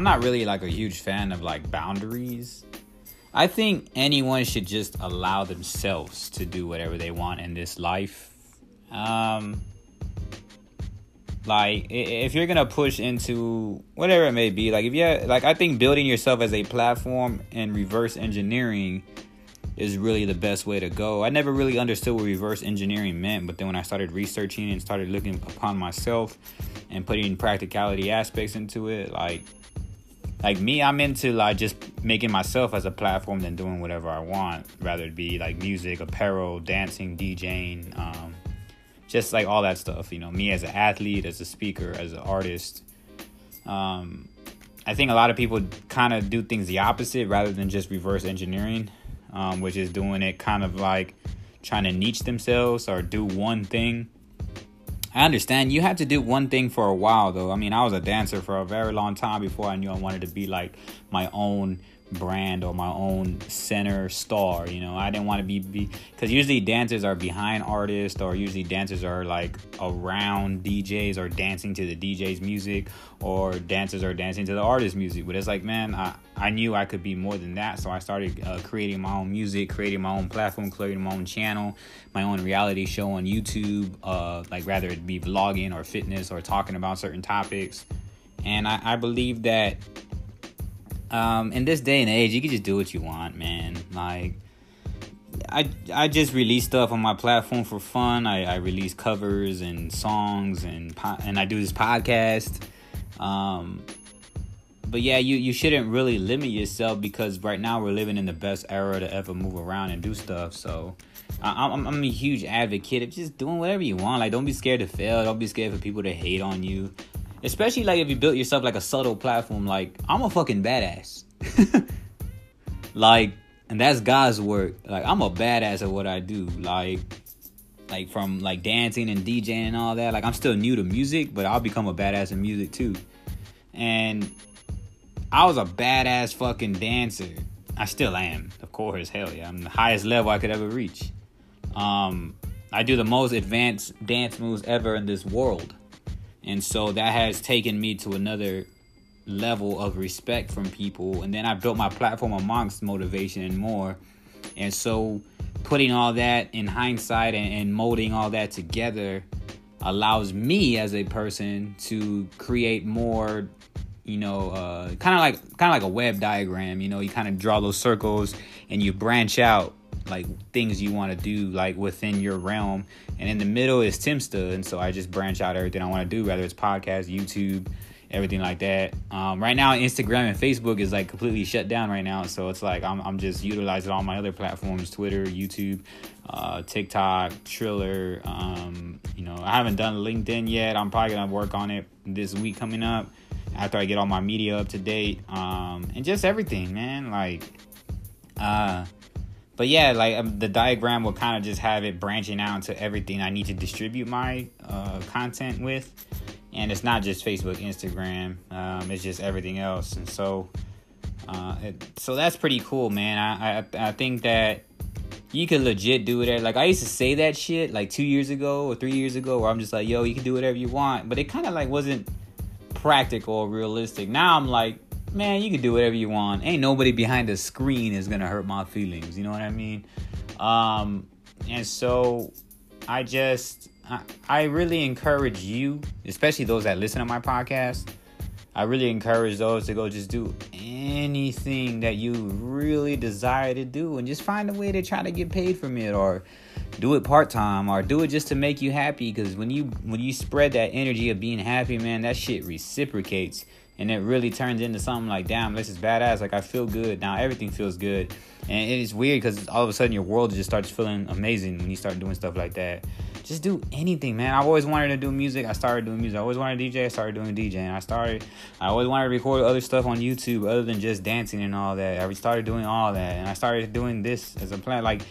I'm not really like a huge fan of like boundaries. I think anyone should just allow themselves to do whatever they want in this life. Um, like if you're gonna push into whatever it may be, like if you like, I think building yourself as a platform and reverse engineering is really the best way to go. I never really understood what reverse engineering meant, but then when I started researching and started looking upon myself and putting practicality aspects into it, like like me, I'm into like just making myself as a platform than doing whatever I want, rather it be like music, apparel, dancing, DJing, um, just like all that stuff. You know, me as an athlete, as a speaker, as an artist. Um, I think a lot of people kind of do things the opposite rather than just reverse engineering um, which is doing it kind of like trying to niche themselves or do one thing. I understand you had to do one thing for a while though. I mean, I was a dancer for a very long time before I knew I wanted to be like my own brand or my own center star. You know, I didn't want to be because usually dancers are behind artists, or usually dancers are like around DJs or dancing to the DJ's music, or dancers are dancing to the artist's music. But it's like, man, I, I knew I could be more than that, so I started uh, creating my own music, creating my own platform, creating my own channel, my own reality show on YouTube. Uh, like rather it be vlogging or fitness or talking about certain topics. And I, I believe that um, in this day and age, you can just do what you want, man. Like, I I just release stuff on my platform for fun. I, I release covers and songs and po- and I do this podcast. Um, but yeah, you you shouldn't really limit yourself because right now we're living in the best era to ever move around and do stuff. So I, I'm I'm a huge advocate of just doing whatever you want. Like, don't be scared to fail. Don't be scared for people to hate on you. Especially like if you built yourself like a subtle platform, like I'm a fucking badass. like, and that's God's work. Like I'm a badass at what I do. Like like from like dancing and DJing and all that. Like I'm still new to music, but I'll become a badass in music too. And I was a badass fucking dancer. I still am, of course. Hell yeah, I'm the highest level I could ever reach. Um, I do the most advanced dance moves ever in this world. And so that has taken me to another level of respect from people. And then I built my platform amongst motivation and more. And so putting all that in hindsight and, and molding all that together allows me as a person to create more you know uh, kind of like kind of like a web diagram you know you kind of draw those circles and you branch out like things you want to do like within your realm. And in the middle is timsta and so i just branch out everything i want to do whether it's podcast youtube everything like that. Um, right now instagram and facebook is like completely shut down right now. So it's like i'm, I'm just utilizing all my other platforms twitter youtube uh, tiktok triller um, you know i haven't done linkedin yet. I'm probably gonna work on it this week coming up after i get all my media up to date. Um, and just everything man. Like uh but yeah, like um, the diagram will kind of just have it branching out into everything I need to distribute my uh, content with, and it's not just Facebook, Instagram. Um, it's just everything else, and so uh, it, so that's pretty cool, man. I, I I think that you could legit do it. Like I used to say that shit like two years ago or three years ago, where I'm just like, yo, you can do whatever you want, but it kind of like wasn't practical or realistic. Now I'm like, man, you can do whatever you want. Ain't nobody behind the screen is gonna hurt my feelings. You know what I mean? Um, and so I just I, I really encourage you, especially those that listen to my podcast. I really encourage those to go just do anything that you really desire to do and just find a way to try to get paid from it or do it part-time or do it just to make you happy because when you when you spread that energy of being happy man that shit reciprocates and it really turns into something like, damn, this is badass. Like I feel good now. Everything feels good, and it's weird because all of a sudden your world just starts feeling amazing when you start doing stuff like that. Just do anything, man. I've always wanted to do music. I started doing music. I always wanted to DJ. I started doing DJing. I started. I always wanted to record other stuff on YouTube other than just dancing and all that. I started doing all that, and I started doing this as a plan. Like,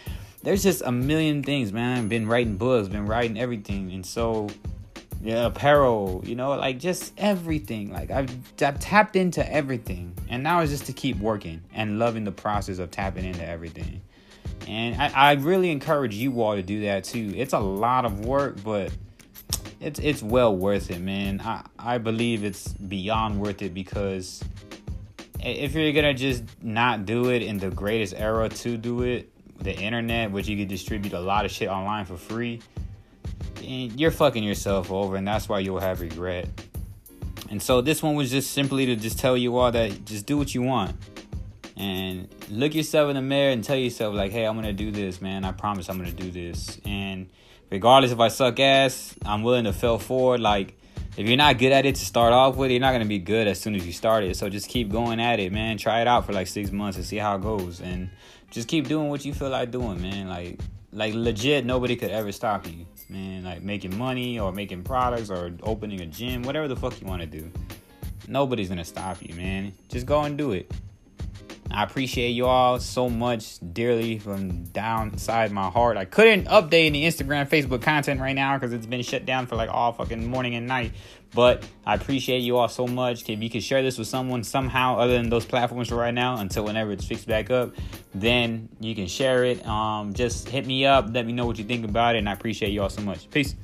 there's just a million things, man. Been writing books, been writing everything, and so yeah, apparel, you know, like just everything. Like I've, I've tapped into everything, and now it's just to keep working and loving the process of tapping into everything. And I, I really encourage you all to do that too. It's a lot of work, but it's it's well worth it, man. I I believe it's beyond worth it because if you're gonna just not do it in the greatest era to do it, the internet, which you could distribute a lot of shit online for free, you're fucking yourself over, and that's why you'll have regret. And so this one was just simply to just tell you all that just do what you want. And look yourself in the mirror and tell yourself, like, hey, I'm gonna do this, man. I promise I'm gonna do this. And regardless if I suck ass, I'm willing to fail forward. Like, if you're not good at it to start off with, you're not gonna be good as soon as you start it. So just keep going at it, man. Try it out for like six months and see how it goes. And just keep doing what you feel like doing, man. Like like legit nobody could ever stop you, man. Like making money or making products or opening a gym, whatever the fuck you want to do. Nobody's gonna stop you, man. Just go and do it. I appreciate you all so much dearly from down inside my heart. I couldn't update any Instagram, Facebook content right now because it's been shut down for like all fucking morning and night. But I appreciate you all so much. If you could share this with someone somehow other than those platforms right now until whenever it's fixed back up, then you can share it. Um, just hit me up, let me know what you think about it, and I appreciate you all so much. Peace.